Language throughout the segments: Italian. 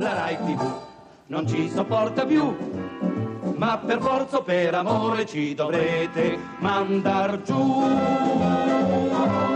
La Rai TV non ci sopporta più, ma per forza o per amore ci dovrete mandar giù.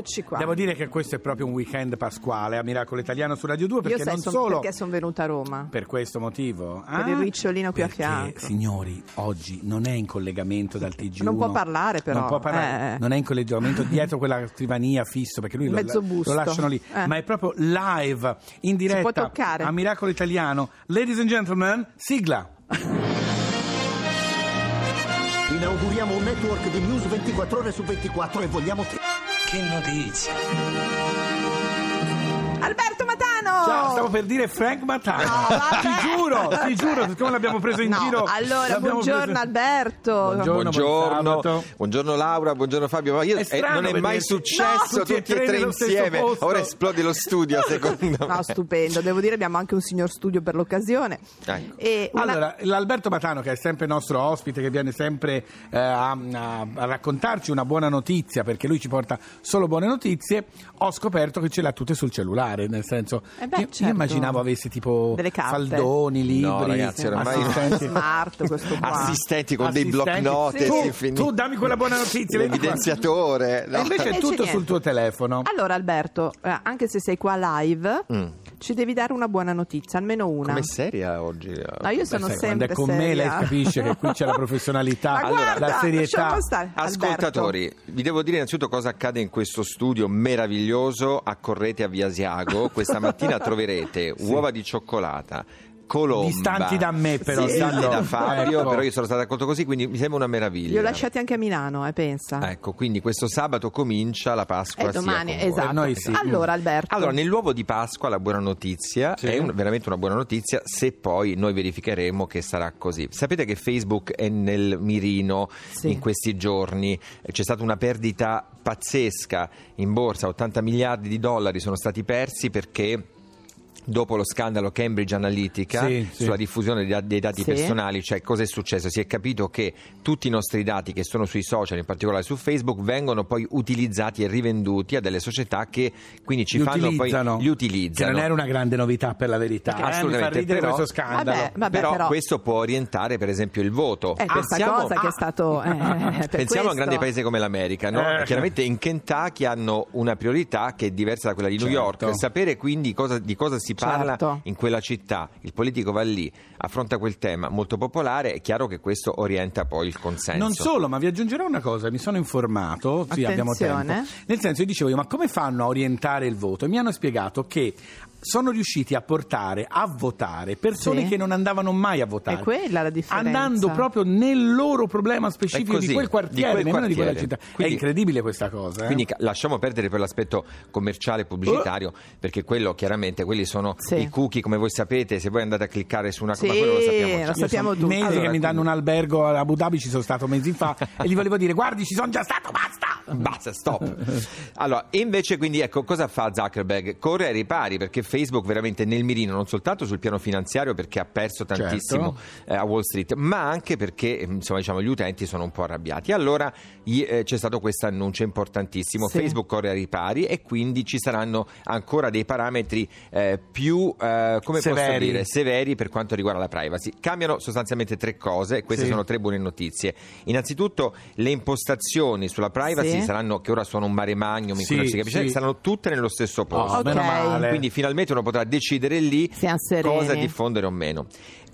Eccoci qua. Devo dire che questo è proprio un weekend pasquale a Miracolo Italiano su Radio 2 perché Io non son- solo perché sono venuta a Roma. per questo motivo. Per il ricciolino qui a perché, fianco. Signori, oggi non è in collegamento dal TG1. Non può parlare, però. Non può parlare, Eh. non è in collegamento dietro quella scrivania fisso perché lui lo, lo lasciano lì, Eh. ma è proprio live in diretta può toccare. a Miracolo Italiano. Ladies and gentlemen, sigla. Inauguriamo un network di news 24 ore su 24 e vogliamo te. Che notizia! Alberto Matano! Ciao, stavo per dire Frank Matano. No, vabbè. ti giuro, ti giuro, siccome l'abbiamo preso in No, giro. allora, l'abbiamo buongiorno preso- Alberto. Buongiorno. buon Buongiorno, sabato. buongiorno Laura, buongiorno Fabio. Ma io, È eh, strano non è mai vederti. successo No, tutti, e tre nello stesso insieme. posto. Ora esplode lo studio, secondo me. No, stupendo. Devo dire, abbiamo anche un signor studio per l'occasione. Ecco. E una- Allora, l'Alberto Matano, che è sempre nostro ospite, che viene sempre eh, a, a- a raccontarci una buona notizia, perché lui ci porta solo buone notizie, ho scoperto che ce l'ha tutte sul cellulare, nel senso, Eh beh, io, io certo. immaginavo avesse tipo faldoni, libri, No, ragazzi, oramai- assistenti. smart questo qua. Assistenti con dei Assistenti. block note Tu- infiniti. tu dammi quella buona notizia. L'evidenziatore. no? E invece è tutto niente. sul tuo telefono. Allora Alberto, eh, anche se sei qua live, Mm. Ci devi dare una buona notizia, almeno una. Come seria oggi? No, io sono Beh, sai, quando sempre è con me lei seria. capisce che qui c'è la professionalità, Ma guarda, la serietà. Ascoltatori, vi devo dire innanzitutto cosa accade in questo studio meraviglioso. Accorrete a Via Asiago. Questa mattina troverete uova di cioccolata. Colomba. Distanti da me, però, Sì, distanti da Fabio, Ecco. però io sono stato accolto così, quindi mi sembra una meraviglia. Li ho lasciati anche a Milano, eh, pensa. Ecco, quindi questo sabato comincia la Pasqua. E domani, sia con voi. esatto. Eh, noi sì. Allora Alberto, Allora, nell'uovo di Pasqua la buona notizia Sì. è un- veramente una buona notizia se poi noi verificheremo che sarà così. Sapete che Facebook è nel mirino Sì. in questi giorni, Eh, c'è stata una perdita pazzesca in borsa, 80 miliardi di dollari sono stati persi perché dopo lo scandalo Cambridge Analytica Sì, sì. sulla diffusione dei, dei dati Sì. personali, cioè cosa è successo? Si è capito che tutti i nostri dati che sono sui social, in particolare su Facebook, vengono poi utilizzati e rivenduti a delle società che quindi ci li fanno utilizzano, poi li utilizzano. Che non era una grande novità per la verità. eh, Assolutamente, mi fa ridere però- questo scandalo. Vabbè, vabbè, però, però- questo può orientare per esempio il voto. è questa cosa che è stato... eh, per Pensiamo a un grande paese come l'America, no? Eh. Chiaramente in Kentucky hanno una priorità che è diversa da quella di New Certo. York. Sapere quindi cosa- di cosa si parla Certo. in quella città, il politico va lì, affronta quel tema molto popolare, è chiaro che questo orienta poi il consenso. Non solo, ma vi aggiungerò una cosa, mi sono informato, sì abbiamo Attenzione. tempo. Nel senso, io dicevo, io, ma come fanno a orientare il voto? E mi hanno spiegato che sono riusciti a portare a votare persone Sì. che non andavano mai a votare. È quella la differenza. Andando proprio nel loro problema specifico così, di quel di quartiere, quel nemmeno di quella quartiere. città. Quindi- è incredibile questa cosa. eh? Quindi lasciamo perdere per l'aspetto commerciale e pubblicitario, perché quello chiaramente, quelli sono Sì. i cookie, come voi sapete, se voi andate a cliccare su una Sì, ma quello lo sappiamo già. lo sappiamo sono tutti. mesi Allora, che mi danno un albergo a Abu Dhabi, ci sono stato mesi fa e gli volevo dire guardi ci sono già stato, basta! Basta, stop. Allora, e invece quindi ecco cosa fa Zuckerberg? Corre ai ripari perché Facebook veramente nel mirino, non soltanto sul piano finanziario perché ha perso Certo. tantissimo eh, a Wall Street, ma anche perché eh, insomma, diciamo, gli utenti sono un po' arrabbiati. Allora gli- eh, c'è stato questo annuncio importantissimo. Sì. Facebook corre ai ripari e quindi ci saranno ancora dei parametri eh, più eh, come posso Severi. dire, severi per quanto riguarda la privacy. Cambiano sostanzialmente tre cose, queste Sì. sono tre buone notizie. Innanzitutto le impostazioni sulla privacy Sì. Saranno, che ora sono un mare magnum in Sì, non si capisce, sì. saranno tutte nello stesso posto. Oh, Ok. meno male. Quindi finalmente uno potrà decidere lì cosa diffondere o meno.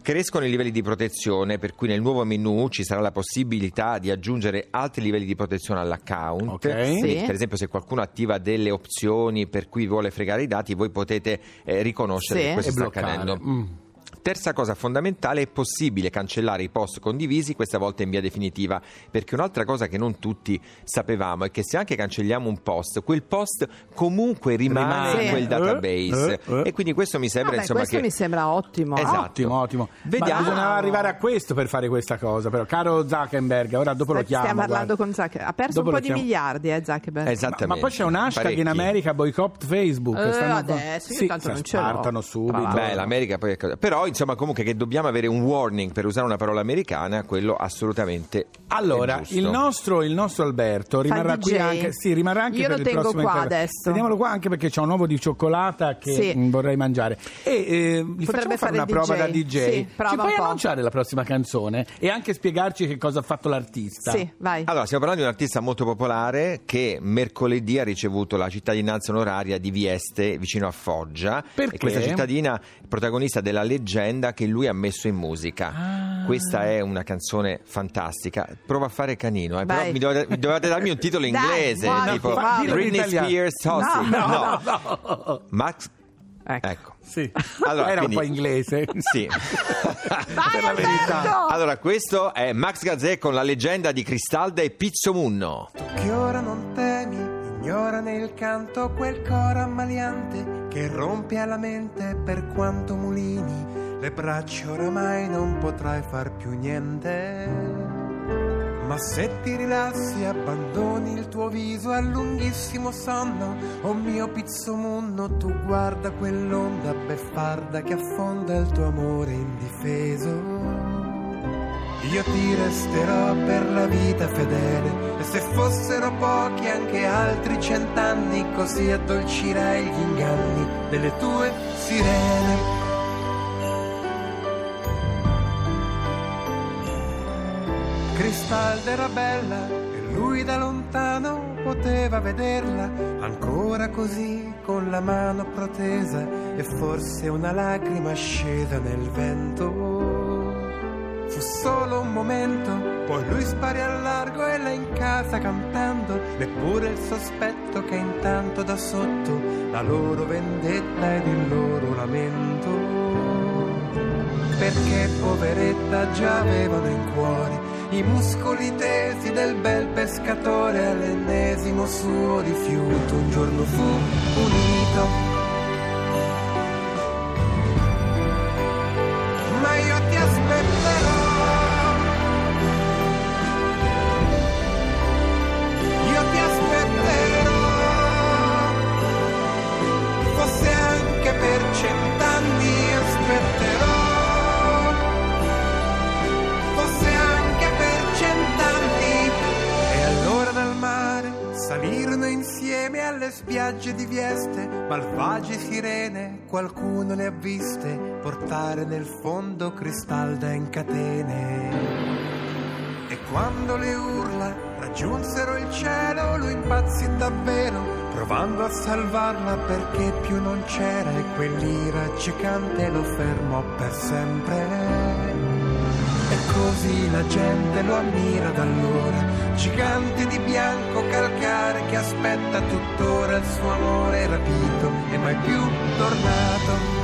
Crescono i livelli di protezione, per cui nel nuovo menu ci sarà la possibilità di aggiungere altri livelli di protezione all'account. Ok. Quindi, Sì. Per esempio, se qualcuno attiva delle opzioni per cui vuole fregare i dati, voi potete eh, riconoscere Sì. che questo E sta bloccare. accadendo. Mm. Terza cosa fondamentale, è possibile cancellare i post condivisi, questa volta in via definitiva, perché un'altra cosa che non tutti sapevamo è che se anche cancelliamo un post, quel post comunque rimane Rimane. in quel database Eh, eh. e quindi questo mi sembra Vabbè, insomma questo che mi sembra ottimo. Esatto. Ottimo, ottimo. Vediamo. Ma bisognava arrivare a questo per fare questa cosa, però. Caro Zuckerberg, ora dopo lo chiamo. Stiamo parlando guarda. con Zuckerberg. Ha perso Dopo un po' di miliardi, eh, Zuckerberg. Esattamente. Ma poi c'è un hashtag in Parecchi. America boycott Facebook. Eh, stanno- adesso io sì, non ce l'ho. spartano subito. Beh, l'America poi è cosa- Però, Però insomma, comunque che dobbiamo avere un warning per usare una parola americana, quello assolutamente Allora, il nostro, il nostro Alberto rimarrà qui DJ? anche, sì, rimarrà anche Io per lo il tengo prossimo qua intervento. adesso. Teniamolo qua anche perché c'è un uovo di cioccolata che Sì. mm, vorrei mangiare. E eh, gli facciamo fare Potrebbe fare una il prova DJ. da DJ. Sì, prova Ci puoi po'. annunciare la prossima canzone e anche spiegarci che cosa ha fatto l'artista? Sì, vai. Allora, stiamo parlando di un artista molto popolare che mercoledì ha ricevuto la cittadinanza onoraria di Vieste, vicino a Foggia. Perché? E questa cittadina è protagonista della leggenda che lui ha messo in musica. Ah. Questa è una canzone fantastica. Prova a fare canino, eh, però mi dovete, mi dovete darmi un titolo Dai, inglese, muoviti, tipo in Britney. Spears Hostage. No, No, no. Max. Ecco. Ecco. Sì. Allora, Era quindi- un po' inglese. Sì. per la verità. allora, questo è Max Gazzè con la leggenda di Cristalda e Pizzomunno. Che ora non temi, ignora nel canto quel coro ammaliante che rompe alla mente per quanto mulini le braccia oramai non potrai far più niente. Ma se ti rilassi abbandoni il tuo viso al lunghissimo sonno, oh mio pizzomunno, tu guarda quell'onda beffarda che affonda il tuo amore indifeso. Io ti resterò per la vita fedele e se fossero pochi anche altri cent'anni così addolcirei gli inganni delle tue sirene. Cristalda era bella e lui da lontano poteva vederla ancora così con la mano protesa e forse una lacrima scesa nel vento. Fu solo un momento, poi lui sparì al largo e lei in casa cantando, neppure il sospetto che intanto da sotto la loro vendetta ed il loro lamento. Perché poveretta già avevano in cuore i muscoli tesi del bel pescatore all'ennesimo suo rifiuto un giorno fu unito. Qualcuno le ha viste portare nel fondo Cristalda in catene. E quando le urla raggiunsero il cielo, lui impazzì davvero, provando a salvarla perché più non c'era e quell'ira accecante lo fermò per sempre. Così la gente lo ammira da allora, gigante di bianco calcare che aspetta tuttora il suo amore rapito e mai più tornato.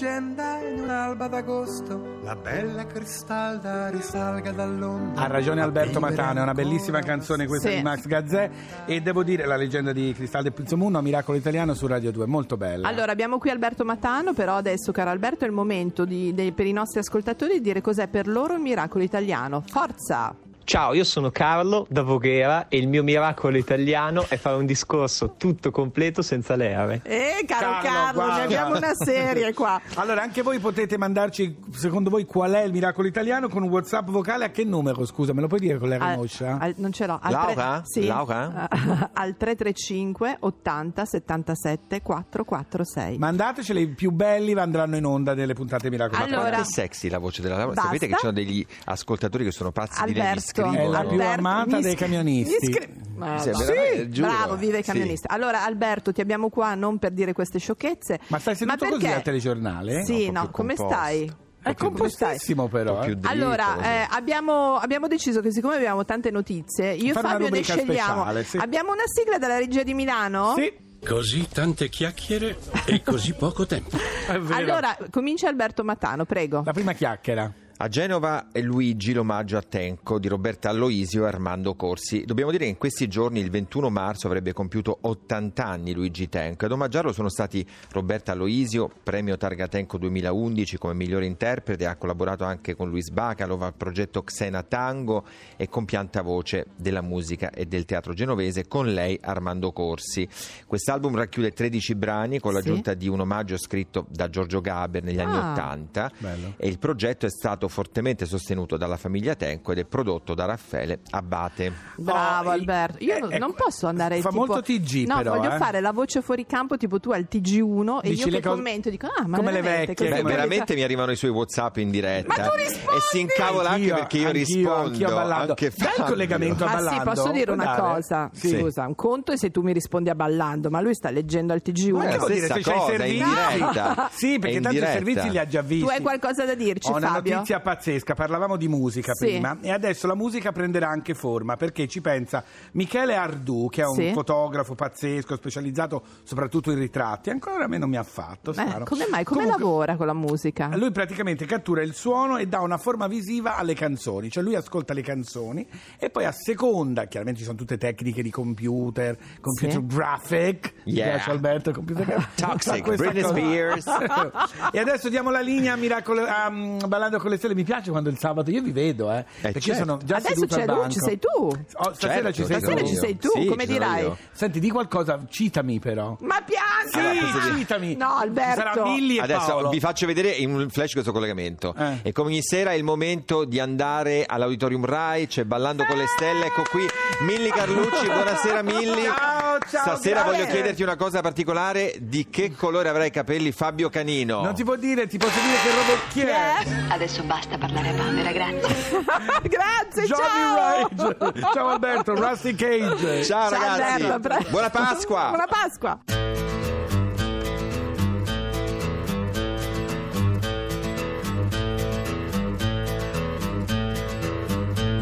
Leggenda, in un'alba d'agosto, la bella Cristalda risalga dall'onda. Ha ragione Alberto Matano, è una bellissima canzone questa Sì. di Max Gazzè e devo dire la leggenda di Cristaldo e Pizzomunno, Miracolo Italiano su Radio 2, molto bella. Allora, abbiamo qui Alberto Matano, però adesso, caro Alberto, è il momento di- dei- per i nostri ascoltatori di dire cos'è per loro il miracolo italiano. Forza! Ciao, io sono Carlo da Voghera e il mio miracolo italiano è fare un discorso tutto completo senza le R. Eh, caro Carlo, Carlo, guarda. ne abbiamo una serie qua. Allora, anche voi potete mandarci, secondo voi, qual è il miracolo italiano con un WhatsApp vocale a che numero? Scusa, me lo puoi dire con la rimoscia? non ce l'ho. Al Laura? Sì. Laura? al 335 80 77 446. Mandateceli, i più belli andranno in onda nelle puntate Miracolo Allora-. Quanto è sexy la voce della Laura? Basta. Sapete che ci sono degli ascoltatori che sono pazzi di lei, scrivono. È la più Alberto, amata dei camionisti. Ma Sì, no. giuro. Bravo, viva i Sì. camionisti. Allora, Alberto, ti abbiamo qua non per dire queste sciocchezze. Ma stai seduto così perché? al telegiornale? Sì, no, più come composto. stai? È compostissimo però. Eh. dritto, Allora, così. eh, abbiamo, abbiamo deciso che siccome abbiamo tante notizie, io e Fabio ne scegliamo. speciale, sì. Abbiamo una sigla della regia di Milano? Sì, Così tante chiacchiere e così poco tempo. è vero. Allora, comincia Alberto Matano, prego. La prima chiacchiera. A Genova è Luigi l'omaggio a Tenco di Roberta Alloisio e Armando Corsi. Dobbiamo dire che in questi giorni, il 21 marzo, avrebbe compiuto 80 anni Luigi Tenco. Ad omaggiarlo sono stati Roberta Alloisio, premio Targa Tenco 2011 come migliore interprete, ha collaborato anche con Luis Bacalov al progetto Xena Tango e con Pianta Voce della musica e del teatro genovese, con lei Armando Corsi. Quest'album racchiude 13 brani con Sì. l'aggiunta di un omaggio scritto da Giorgio Gaber negli anni Ah. 80 Bello. e il progetto è stato fortemente sostenuto dalla famiglia Tenco ed è prodotto da Raffaele Abate. Bravo Oh, Alberto. Io eh, non- eh, non posso andare fa tipo- molto TG No, però, voglio eh. fare la voce fuori campo tipo tu al TG1 e Dici io le che cose- commento dico ah, ma come le veramente vecchie, Beh, veramente mi arrivano i suoi WhatsApp in diretta Ma tu rispondi! e si incavola anche perché io anch'io, rispondo. anch'io ballando. Anche Dai il collegamento a Ma sì, ballando. posso dire una dare? cosa? Sì. Scusa, un conto è se tu mi rispondi a ballando, ma lui sta leggendo al TG1. Ma che la vuol dire? stessa Se c'hai i cosa, servizi? diretta. Sì, perché È in tanto i diretta. servizi li ha già visti. Tu hai qualcosa da dirci, Ho una Fabio? Notizia pazzesca, parlavamo di musica Sì. prima e adesso la musica prenderà anche forma perché ci pensa Michele Ardù che è un Sì. fotografo pazzesco specializzato soprattutto in ritratti, ancora a me non mi ha fatto, Eh, come mai? Come Comunque, lavora con la musica? Lui praticamente cattura il suono e dà una forma visiva alle canzoni, cioè lui ascolta le canzoni e poi a seconda, chiaramente ci sono tutte tecniche di computer, computer Sì. graphic, Yeah. piace Alberto, computer graphic. Toxic, Britney cosa. Spears. e adesso diamo la linea a Miracolo, a, mm, Ballando con le stelle, mi piace quando il sabato io vi vedo, eh, perché io certo. sono già Adesso seduto c'è al lui, banco. ci sei tu. Oh, stasera Certo, ci sei Stasera tu. ci sei tu, Sì, come dirai? io. Senti, di qualcosa, citami però. Ma piangi! Sì, Allora, citami. No, Alberto. Ci sarà Milli e Adesso Paolo. vi faccio vedere in un flash questo collegamento. Eh. E come ogni sera è il momento di andare all'Auditorium Rai, c'è Ballando con le Stelle. Ecco qui Milli Carlucci, buonasera Milli. Ciao, ciao, Stasera grazie. voglio chiederti una cosa particolare: di che colore avrai i capelli Fabio Canino? Non ti può dire, ti posso dire che robot chi è? Eh? Adesso basta parlare a Pamela, grazie. Grazie, Johnny ciao! Rage. Ciao Alberto, Rusty Cage. Ciao, ragazzi. Alberto, pre- Buona Pasqua. Buona Pasqua!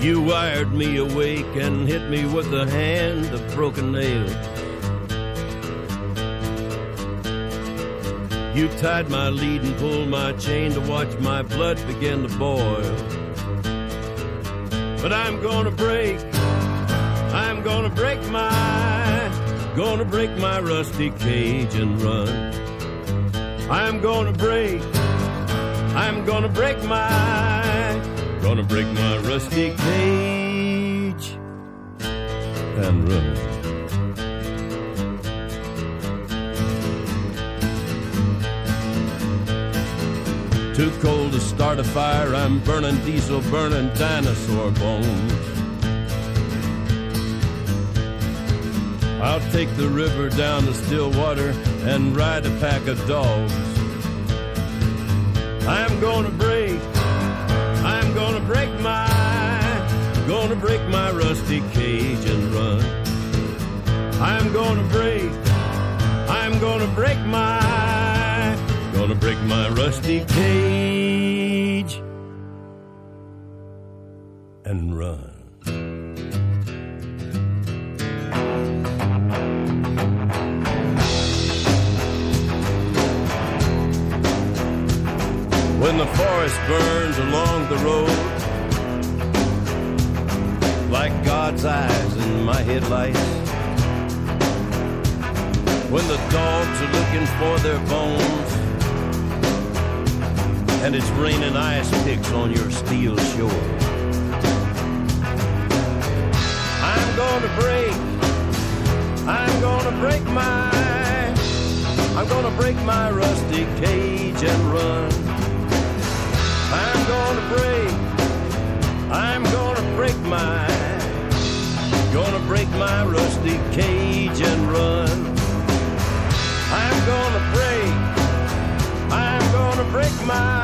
You wired me awake and hit me with a hand of broken nails. You tied my lead and pulled my chain to watch my blood begin to boil. But I'm gonna break, I'm gonna break my, gonna break my rusty cage and run. I'm gonna break, I'm gonna break my, gonna break my rusty cage and run. Too cold to start a fire, I'm burning diesel, burning dinosaur bones. I'll take the river down to Stillwater and ride a pack of dogs. I'm gonna break, I'm gonna break my, gonna break my rusty cage and run. I'm gonna break, I'm gonna break my, break my rusty cage and run. When the forest burns along the road, like God's eyes in my headlights. When the dogs are looking for their bones, and it's raining ice picks on your steel shore. I'm gonna break, I'm gonna break my, I'm gonna break my rusty cage and run. I'm gonna break, I'm gonna break my, gonna break my rusty cage and run. I'm gonna break, I'm gonna break my,